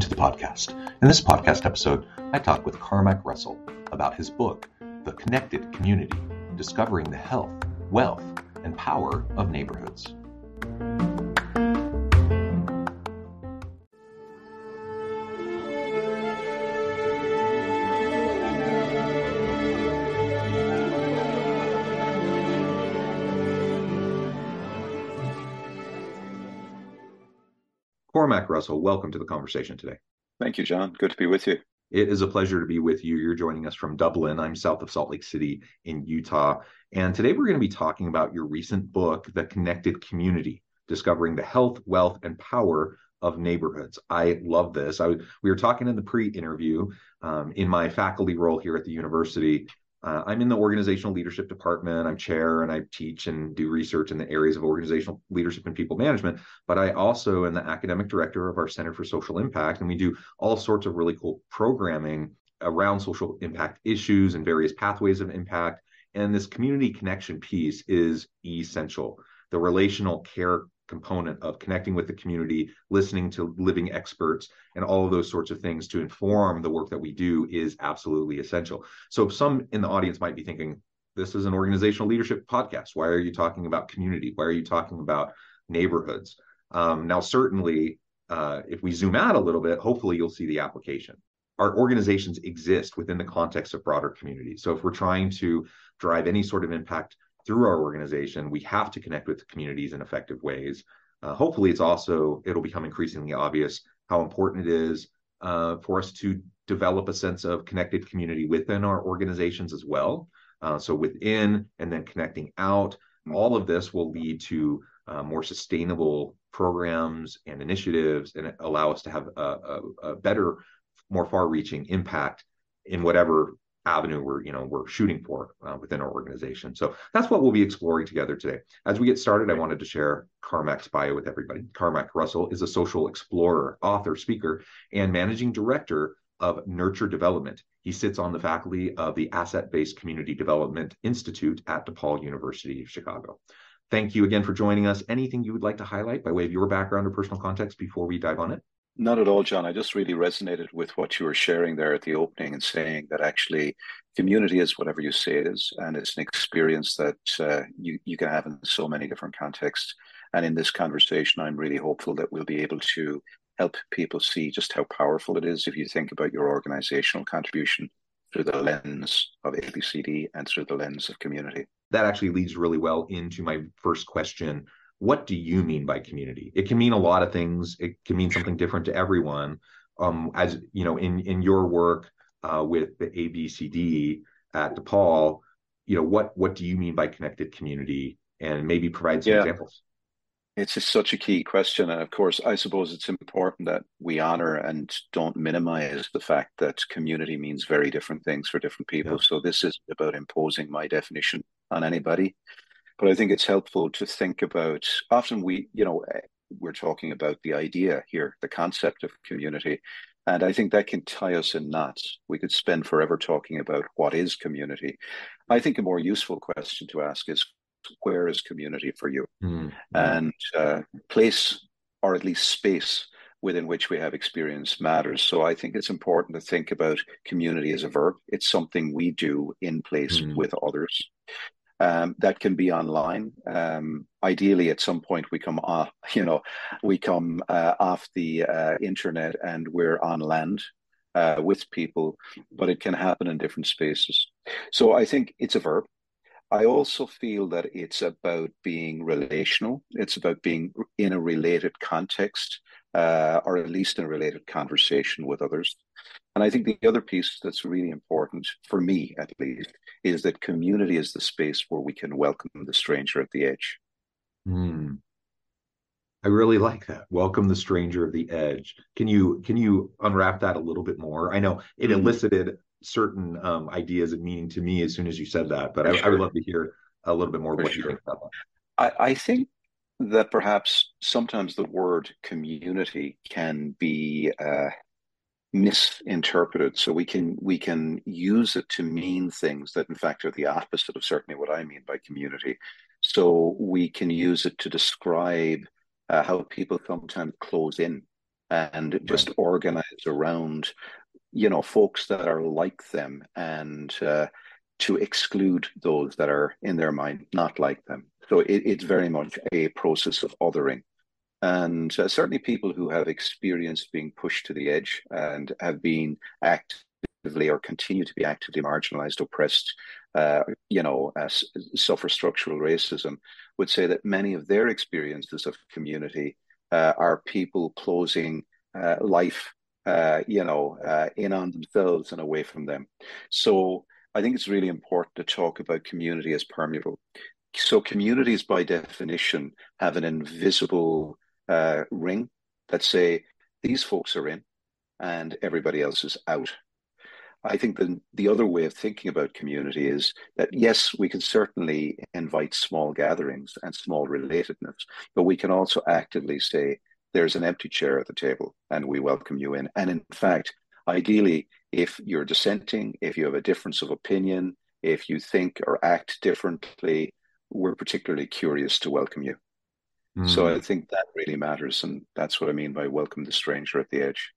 To the podcast. In this podcast episode, I talk with Cormac Russell about his book, The Connected Community Discovering the Health, Wealth, and Power of Neighborhoods. Russell, welcome to the conversation today. Thank you, John. Good to be with you. It is a pleasure to be with you. You're joining us from Dublin. I'm south of Salt Lake City in Utah. And today we're going to be talking about your recent book, The Connected Community Discovering the Health, Wealth, and Power of Neighborhoods. I love this. I, we were talking in the pre interview um, in my faculty role here at the university. Uh, I'm in the organizational leadership department. I'm chair and I teach and do research in the areas of organizational leadership and people management. But I also am the academic director of our Center for Social Impact, and we do all sorts of really cool programming around social impact issues and various pathways of impact. And this community connection piece is essential. The relational care component of connecting with the community, listening to living experts, and all of those sorts of things to inform the work that we do is absolutely essential. So, some in the audience might be thinking, this is an organizational leadership podcast. Why are you talking about community? Why are you talking about neighborhoods? Um, now, certainly, uh, if we zoom out a little bit, hopefully you'll see the application. Our organizations exist within the context of broader communities. So, if we're trying to drive any sort of impact through our organization, we have to connect with communities in effective ways. Uh, hopefully, it's also it'll become increasingly obvious how important it is uh, for us to develop a sense of connected community within our organizations as well. Uh, so within and then connecting out, all of this will lead to uh, more sustainable programs and initiatives, and allow us to have a, a, a better, more far-reaching impact in whatever avenue we're you know we're shooting for uh, within our organization. So that's what we'll be exploring together today. As we get started i wanted to share cormac's bio with everybody. Cormac russell is a social explorer author speaker and managing director of nurture development. He sits on the faculty of the asset-based community development institute at depaul university of chicago. Thank you again for joining us. Anything you would like to highlight by way of your background or personal context before we dive on it not at all, John. I just really resonated with what you were sharing there at the opening and saying that actually community is whatever you say it is, and it's an experience that uh, you you can have in so many different contexts. And in this conversation, I'm really hopeful that we'll be able to help people see just how powerful it is if you think about your organizational contribution through the lens of ABCD and through the lens of community. That actually leads really well into my first question what do you mean by community? It can mean a lot of things. It can mean something different to everyone. Um, as you know, in in your work uh, with the ABCD at DePaul, you know what what do you mean by connected community? And maybe provide some yeah. examples. It's just such a key question, and of course, I suppose it's important that we honor and don't minimize the fact that community means very different things for different people. Yeah. So this isn't about imposing my definition on anybody but I think it's helpful to think about. Often we, you know, eh, we're talking about the idea here, the concept of community, and I think that can tie us in knots. We could spend forever talking about what is community. I think a more useful question to ask is where is community for you, mm-hmm. and uh, place or at least space within which we have experience matters. So I think it's important to think about community as a verb. It's something we do in place mm. with others. Um, that can be online. Um, ideally, at some point, we come off, you know, we come uh, off the uh, internet and we're on land uh, with people, but it can happen in different spaces. So I think it's a verb. I also feel that it's about being relational. It's about being in a related context uh, or at least in a related conversation with others. And I think the other piece that's really important, for me at least, is that community is the space where we can welcome the stranger at the edge. Mm. I really like that. Welcome the stranger of the edge. Can you can you unwrap that a little bit more? I know it mm-hmm. elicited certain um, ideas and meaning to me as soon as you said that, but I. I, would love to hear a little bit more of what sure. you think about that. I, I think that perhaps sometimes the word community can be uh, misinterpreted. So we can we can use it to mean things that in fact are the opposite of certainly what i mean by community. So we can use it to describe uh, how people sometimes close in and just right. organize around you know folks that are like them and uh, to exclude those that are in their mind not like them so it, it's very much a process of othering and uh, certainly people who have experienced being pushed to the edge and have been actively or continue to be actively marginalized, oppressed, uh, you know, uh, suffer structural racism, would say that many of their experiences of community uh, are people closing uh, life, uh, you know, in on themselves and away from them. So I think it's really important to talk about community as permeable. So communities, by definition, have an invisible uh, ring that say these folks are in and everybody else is out. I think the, the other way of thinking about community is that yes, we can certainly invite small gatherings and small relatedness, but we can also actively say there's an empty chair at the table and we welcome you in. And in fact, ideally, if you're dissenting, if you have a difference of opinion, if you think or act differently, we're particularly curious to welcome you. So I mm. think that really matters, and that's what I mean by welcome the stranger at the edge.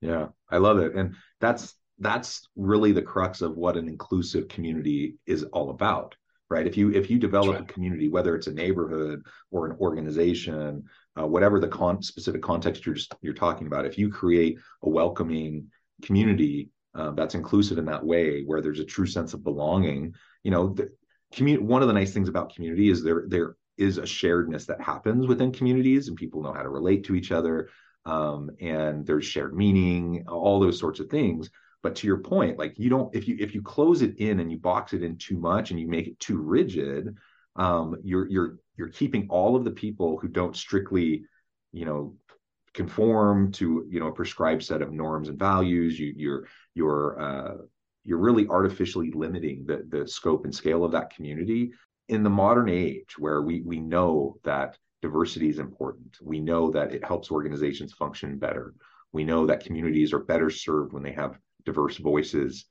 Yeah, I love it, and that's that's really the crux of what an inclusive community is all about, right? If you if you develop right. a community, whether it's a neighborhood or an organization, uh, whatever the con- specific context you're just, you're talking about, if you create a welcoming community uh, that's inclusive in that way, where there's a true sense of belonging, you know, the, community. One of the nice things about community is there there is a sharedness that happens within communities and people know how to relate to each other um, and there's shared meaning all those sorts of things but to your point like you don't if you if you close it in and you box it in too much and you make it too rigid um, you're you're you're keeping all of the people who don't strictly you know conform to you know a prescribed set of norms and values you you're you're uh, you're really artificially limiting the the scope and scale of that community. In the modern age where we we know that diversity is important we know that it helps organizations function better we know that communities are better served when they have diverse voices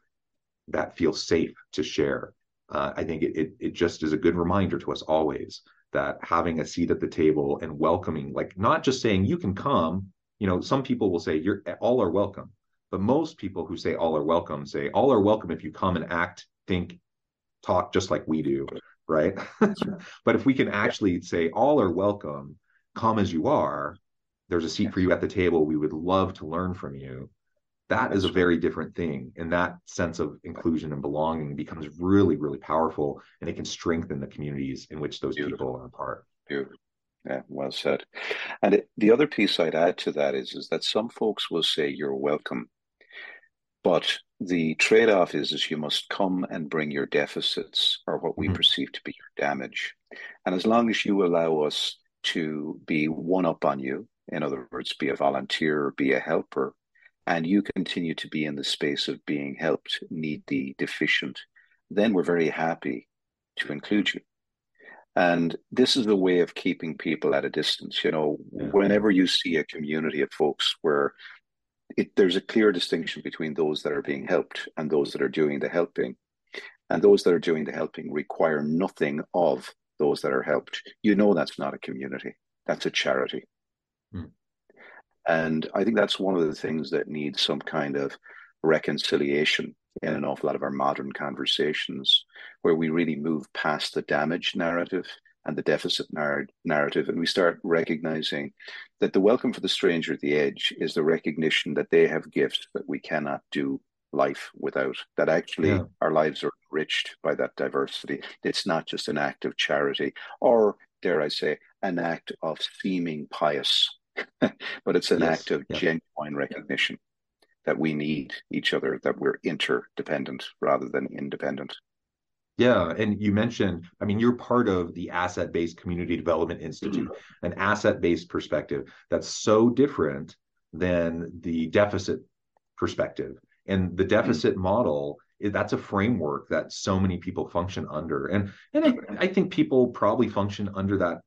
that feel safe to share uh, i think it, it, it just is a good reminder to us always that having a seat at the table and welcoming like not just saying you can come you know some people will say you're all are welcome but most people who say all are welcome say all are welcome if you come and act think talk just like we do right? but if we can actually say all are welcome, come as you are, there's a seat for you at the table. We would love to learn from you. That is a very different thing. And that sense of inclusion and belonging becomes really, really powerful and it can strengthen the communities in which those Beautiful. people are a part. Beautiful. Yeah, well said. And it, the other piece I'd add to that is, is that some folks will say you're welcome, but the trade-off is is you must come and bring your deficits or what we mm-hmm. perceive to be your damage and as long as you allow us to be one up on you in other words be a volunteer be a helper and you continue to be in the space of being helped needy deficient then we're very happy to include you and this is a way of keeping people at a distance you know yeah. whenever you see a community of folks where it, there's a clear distinction between those that are being helped and those that are doing the helping. And those that are doing the helping require nothing of those that are helped. You know that's not a community, that's a charity. Hmm. And I think that's one of the things that needs some kind of reconciliation in an awful lot of our modern conversations, where we really move past the damage narrative and the deficit nar- narrative. And we start recognizing that the welcome for the stranger at the edge is the recognition that they have gifts that we cannot do life without, that actually yeah. our lives are enriched by that diversity. It's not just an act of charity or, dare I say, an act of seeming pious but it's an yes. act of yeah. genuine recognition that we need each other, that we're interdependent rather than independent. Yeah, and you mentioned, I mean, you're part of the Asset Based Community Development Institute, mm-hmm. an asset based perspective that's so different than the deficit perspective. And the mm-hmm. deficit mm-hmm. model, that's a framework that so many people function under. And and I, I think people probably function under that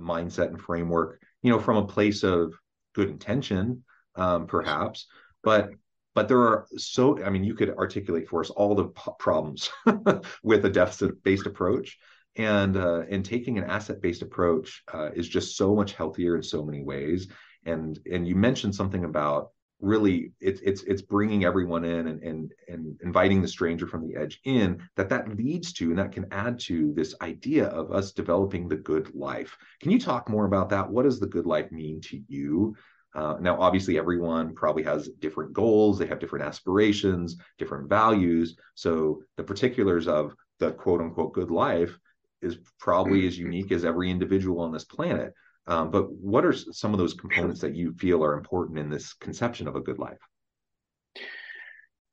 mindset and framework, you know, from a place of good intention, um, perhaps, but but there are so i mean you could articulate for us all the p- problems with a deficit based approach. And uh, and taking an asset based approach uh, is just so much healthier in so many ways. And and you mentioned something about really it's it's it's bringing everyone in and and and inviting the stranger from the edge in that that leads to and that can add to this idea of us developing the good life. Can you talk more about that? What does the good life mean to you uh, now, obviously, everyone probably has different goals, they have different aspirations, different values. So, the particulars of the quote unquote good life is probably as unique as every individual on this planet. Um, but what are some of those components that you feel are important in this conception of a good life?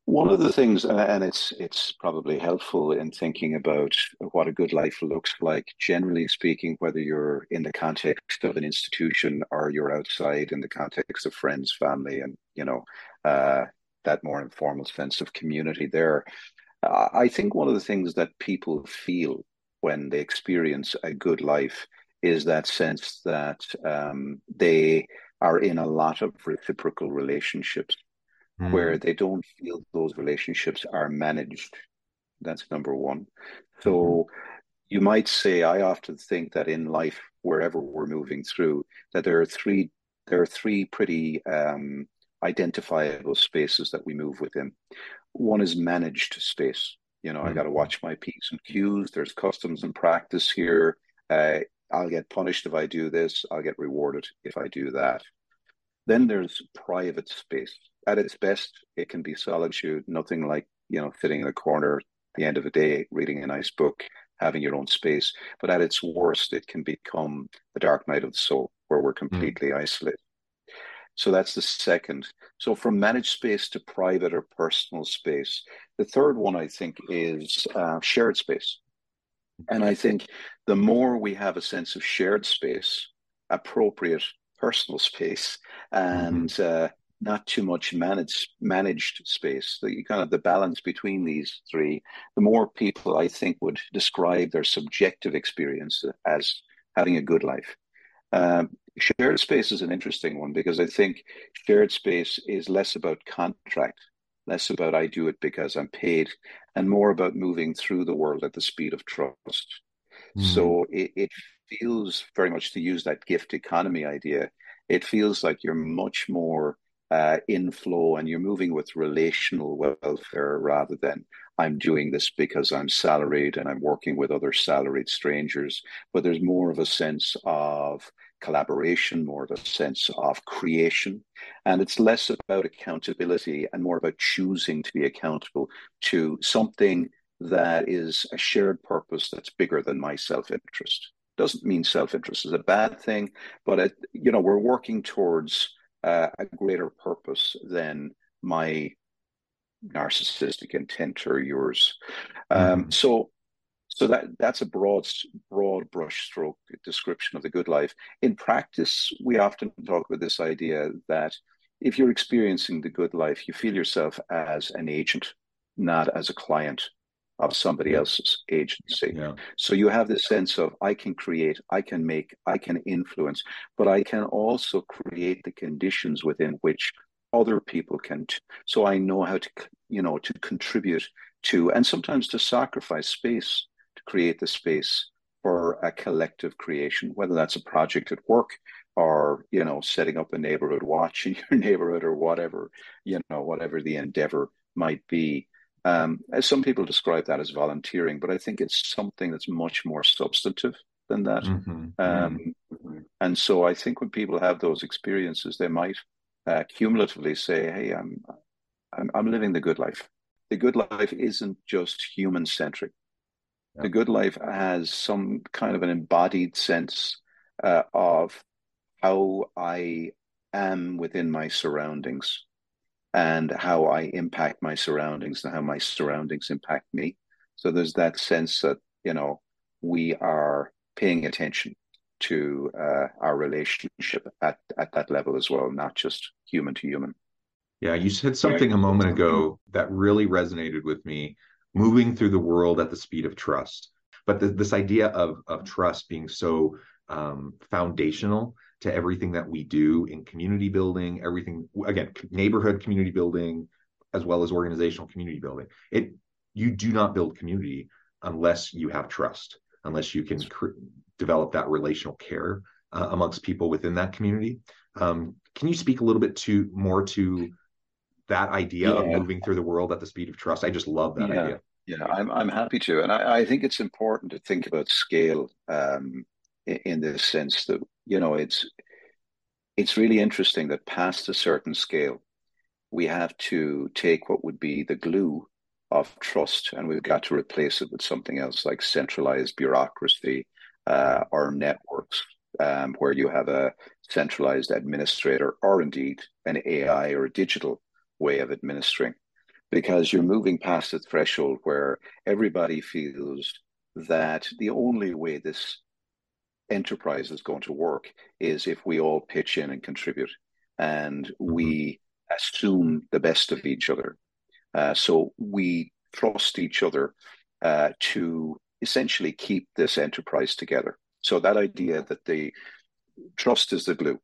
One of the things, and it's it's probably helpful in thinking about what a good life looks like. Generally speaking, whether you're in the context of an institution or you're outside in the context of friends, family, and you know uh, that more informal sense of community. There, I think one of the things that people feel when they experience a good life is that sense that um, they are in a lot of reciprocal relationships mm. where they don't feel those relationships are managed. That's number one. So mm-hmm. you might say, I often think that in life, wherever we're moving through, that there are three there are three pretty um, identifiable spaces that we move within. One is managed space. You know, mm-hmm. I got to watch my P's and Q's. There's customs and practice here. Uh, I'll get punished if I do this. I'll get rewarded if I do that. Then there's private space at its best, it can be solitude, nothing like, you know, sitting in a corner at the end of a day, reading a nice book, having your own space. But at its worst, it can become the dark night of the soul, where we're hmm. completely mm. isolated. So that's the second. So from managed space to private or personal space. The third one, I think, is uh, shared space. And I think the more we have a sense of shared space, appropriate personal space, and mm-hmm. uh, not too much managed managed space. The kind of the balance between these three, the more people I think would describe their subjective experience as having a good life. Um, shared space is an interesting one because I think shared space is less about contract, less about I do it because I'm paid, and more about moving through the world at the speed of trust. Mm. So it, it feels very much to use that gift economy idea. It feels like you're much more uh, inflow and you're moving with relational welfare rather than I'm doing this because I'm salaried and I'm working with other salaried strangers. But there's more of a sense of collaboration, more of a sense of creation. And it's less about accountability and more about choosing to be accountable to something that is a shared purpose that's bigger than my self interest. Doesn't mean self interest is a bad thing, but it, you know we're working towards uh, a greater purpose than my narcissistic intent or yours. Um, mm. So, so that that's a broad, broad brushstroke description of the good life. In practice, we often talk about this idea that if you're experiencing the good life, you feel yourself as an agent, not as a client of somebody else's agency. Yeah. So you have this sense of I can create, I can make, I can influence, but I can also create the conditions within which other people can. T- so I know how to, you know, to contribute to, and sometimes to sacrifice space to create the space for a collective creation, whether that's a project at work or you know setting up a neighborhood watch in your neighborhood or whatever you know whatever the endeavor might be um, some people describe that as volunteering, but I think it's something that's much more substantive than that. Mm-hmm. Um, mm-hmm. And so I think when people have those experiences, they might uh, cumulatively say, "Hey, I'm, I'm, I'm living the good life. The good life isn't just human centric. The good life has some kind of an embodied sense uh, of how I am within my surroundings and how I impact my surroundings and how my surroundings impact me. So there's that sense that, you know, we are paying attention to uh, our relationship at, at that level as well, not just human to human. Yeah, you said something a moment ago that really resonated with me moving through the world at the speed of trust. But the, this idea of, of trust being so um, foundational to everything that we do in community building, everything, again, neighborhood community building, as well as organizational community building. It you do not build community unless you have trust, unless you can cr- develop that relational care uh, amongst people within that community. Um, can you speak a little bit to more to that idea yeah. of moving through the world at the speed of trust? I just love that yeah. idea. Yeah, I'm I'm happy to, and I, I think it's important to think about scale um, in, this sense that you know it's it's really interesting that past a certain scale, we have to take what would be the glue of trust and we've got to replace it with something else like centralized bureaucracy uh, or networks um, where you have a centralized administrator or indeed an AI or a digital way of administering. Because you're moving past a threshold where everybody feels that the only way this enterprise is going to work is if we all pitch in and contribute and mm-hmm. we assume the best of each other. Uh, so we trust each other uh, to essentially keep this enterprise together. So that idea that the trust is the glue,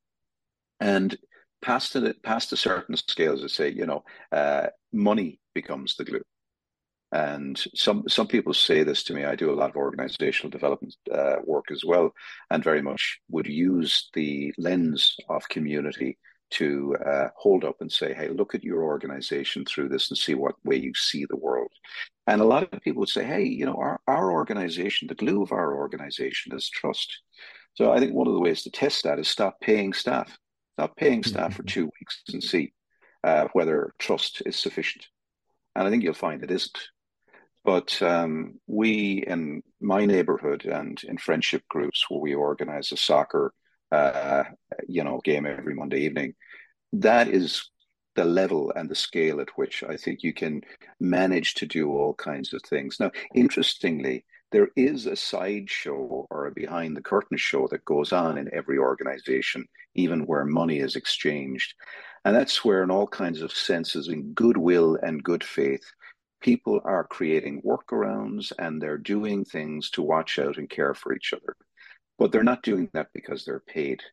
and past it, past a certain scale, as I say, you know, uh, money becomes the glue. And some some people say this to me. I do a lot of organizational development uh, work as well, and very much would use the lens of community to uh, hold up and say, "Hey, look at your organization through this and see what way you see the world." And a lot of people would say, "Hey, you know, our our organization, the glue of our organization is trust." So I think one of the ways to test that is stop paying staff, stop paying staff for two weeks and see uh, whether trust is sufficient. And I think you'll find it isn't. But um, we in my neighborhood and in friendship groups where we organize a soccer, uh, you know, game every Monday evening, that is the level and the scale at which I think you can manage to do all kinds of things. Now, interestingly, there is a side show or a behind the curtain show that goes on in every organization, even where money is exchanged. And that's where, in all kinds of senses, in goodwill and good faith, people are creating workarounds and they're doing things to watch out and care for each other. But they're not doing that because they're paid.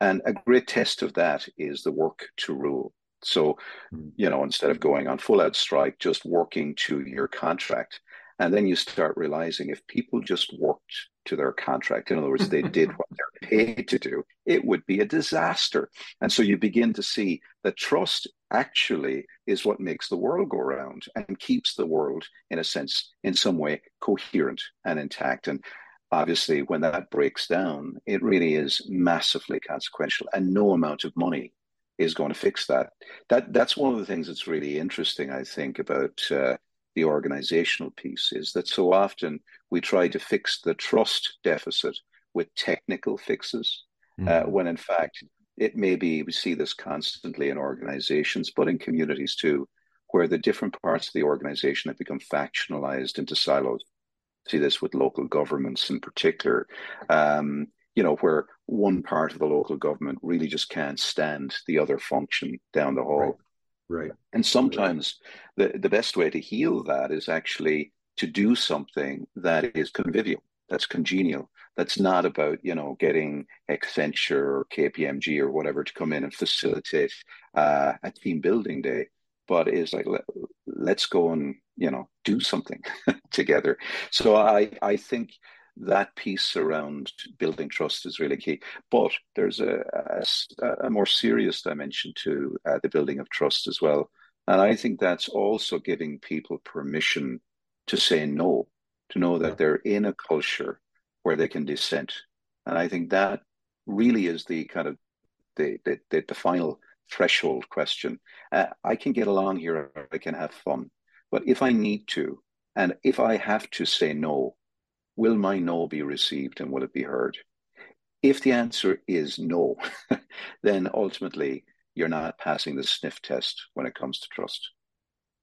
And a great test of that is the work to rule. So, hmm. you know, instead of going on full out strike, just working to your contract. And then you start realizing if people just worked to their contract, in other words, they did what they're paid to do, it would be a disaster. And so you begin to see that trust actually is what makes the world go around and keeps the world, in a sense, in some way, coherent and intact. And obviously, when that breaks down, it really is massively consequential, and no amount of money is going to fix that. That that's one of the things that's really interesting, I think, about uh, the organizational piece is that so often we try to fix the trust deficit with technical fixes, mm. uh, when in fact it may be we see this constantly in organizations, but in communities too, where the different parts of the organization have become factionalized into silos. See this with local governments in particular. Um, you know, where one part of the local government really just can't stand the other function down the hall. Right. right. And sometimes right. the, the best way to heal that is actually to do something that is convivial, that's congenial, that's not about you know getting Accenture or KPMG or whatever to come in and facilitate uh, a team building day, but is like let, let's go and you know do something together. So I I think that piece around building trust is really key. But there's a, a, a more serious dimension to uh, the building of trust as well. And I think that's also giving people permission to say no, to know that they're in a culture where they can dissent. And I think that really is the kind of the the, the, the final threshold question. Uh, I can get along here, I can have fun, but if I need to, and if I have to say no, will my no be received and will it be heard? If the answer is no, then ultimately you're not passing the sniff test when it comes to trust.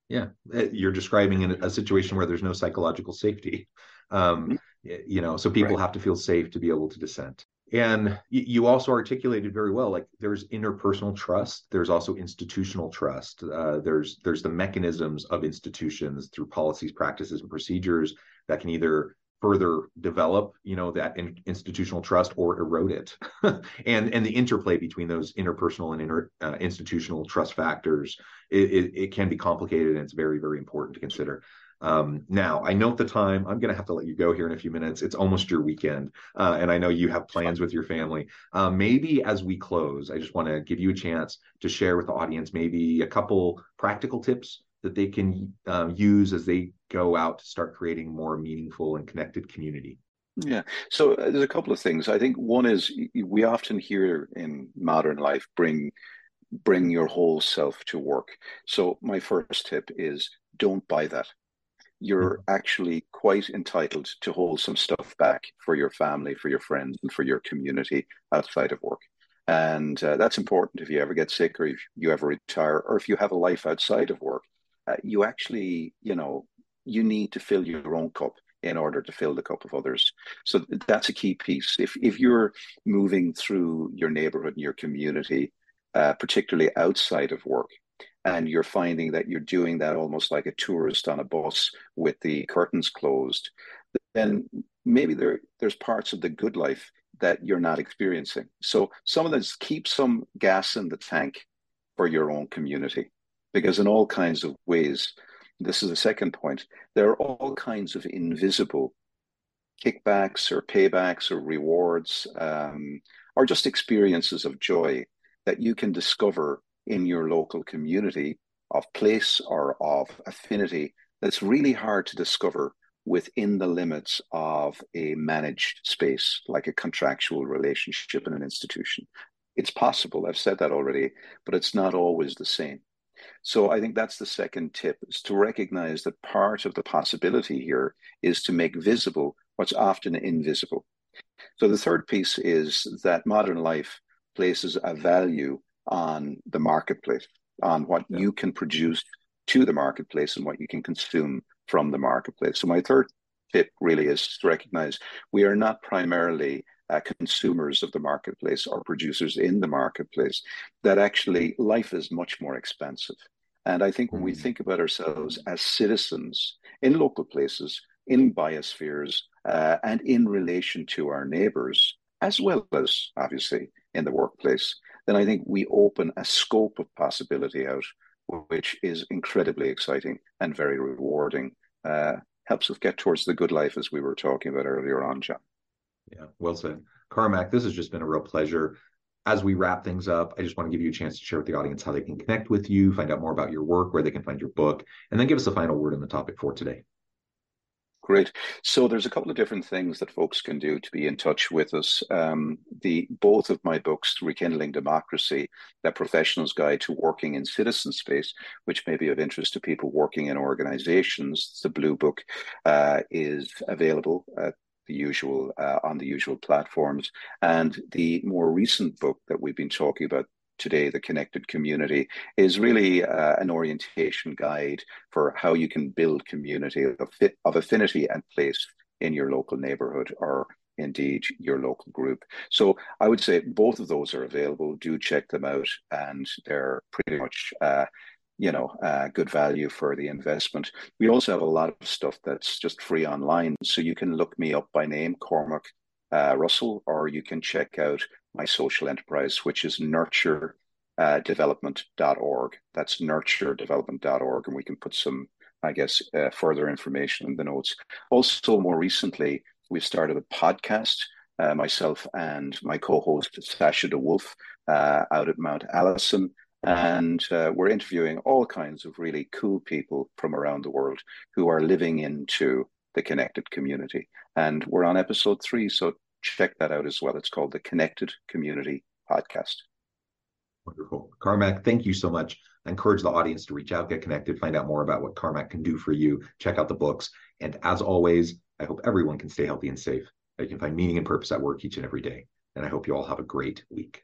Yeah, eh, you're describing a situation where there's no psychological safety. Um, mm-hmm. You know, so people right. have to feel safe to be able to dissent. And you also articulated very well, like there's interpersonal trust. There's also institutional trust. Uh, there's there's the mechanisms of institutions through policies, practices, and procedures that can either further develop you know that in, institutional trust or erode it. And and the interplay between those interpersonal and inter, uh, institutional trust factors it, it, it, can be complicated and it's very very important to consider. Um, now i note the time. I'm going to have to let you go here in a few minutes. It's almost your weekend uh, and i know you have plans with your family. Uh, maybe as we close i just want to give you a chance to share with the audience maybe a couple practical tips that they can uh, use as they go out to start creating more meaningful and connected community? Yeah. So uh, there's a couple of things. I think one is we often hear in modern life bring bring your whole self to work. So my first tip is don't buy that. You're mm-hmm. actually quite entitled to hold some stuff back for your family, for your friends, and for your community outside of work. And uh, that's important if you ever get sick or if you ever retire or if you have a life outside of work uh, you actually, you know, you need to fill your own cup in order to fill the cup of others. So that's a key piece. If if you're moving through your neighborhood and your community, uh, particularly outside of work, and you're finding that you're doing that almost like a tourist on a bus with the curtains closed, then maybe there there's parts of the good life that you're not experiencing. So some of this keep some gas in the tank for your own community because in all kinds of ways, this is the second point, there are all kinds of invisible kickbacks or paybacks or rewards um, or just experiences of joy that you can discover in your local community of place or of affinity that's really hard to discover within the limits of a managed space like a contractual relationship in an institution. It's possible, I've said that already, but it's not always the same. So I think that's the second tip is to recognize that part of the possibility here is to make visible what's often invisible. So the third piece is that modern life places a value on the marketplace, on what yeah. you can produce to the marketplace and what you can consume from the marketplace. So my third tip really is to recognize we are not primarily uh, consumers of the marketplace or producers in the marketplace, that actually life is much more expensive. And I think when we hmm. think about ourselves as citizens in local places, in biospheres, uh, and in relation to our neighbors, as well as obviously in the workplace, then I think we open a scope of possibility out, which is incredibly exciting and very rewarding. Uh, helps us get towards the good life as we were talking about earlier on, John. Yeah, well said. Cormac, this has just been a real pleasure. As we wrap things up, I just want to give you a chance to share with the audience how they can connect with you, find out more about your work, where they can find your book, and then give us a final word on the topic for today. Great. So there's a couple of different things that folks can do to be in touch with us. Um, the both of my books, Rekindling Democracy, that professional's guide to working in citizen space, which may be of interest to people working in organizations. The blue book uh, is available at the usual uh, on the usual platforms. And the more recent book that we've been talking about today, the connected community, is really uh, an orientation guide for how you can build community of, of affinity and place in your local neighborhood or indeed your local group. So I would say both of those are available. Do check them out, and they're pretty much uh, you know, uh, good value for the investment. We also have a lot of stuff that's just free online. So you can look me up by name, Cormac uh, Russell, or you can check out my social enterprise, which is nurturedevelopment.org. Uh, that's nurturedevelopment.org. And we can put some, I guess, uh, further information in the notes. Also, more recently, we've started a podcast. Uh, myself and my co-host Sasha DeWolf uh, out at Mount Allison and uh, we're interviewing all kinds of really cool people from around the world who are living into the connected community. And we're on episode three, so check that out as well. It's called the Connected Community Podcast. Wonderful. Cormac, thank you so much. I encourage the audience to reach out, get connected, find out more about what Cormac can do for you, check out the books. And as always, I hope everyone can stay healthy and safe. That you can find meaning and purpose at work each and every day. And I hope you all have a great week.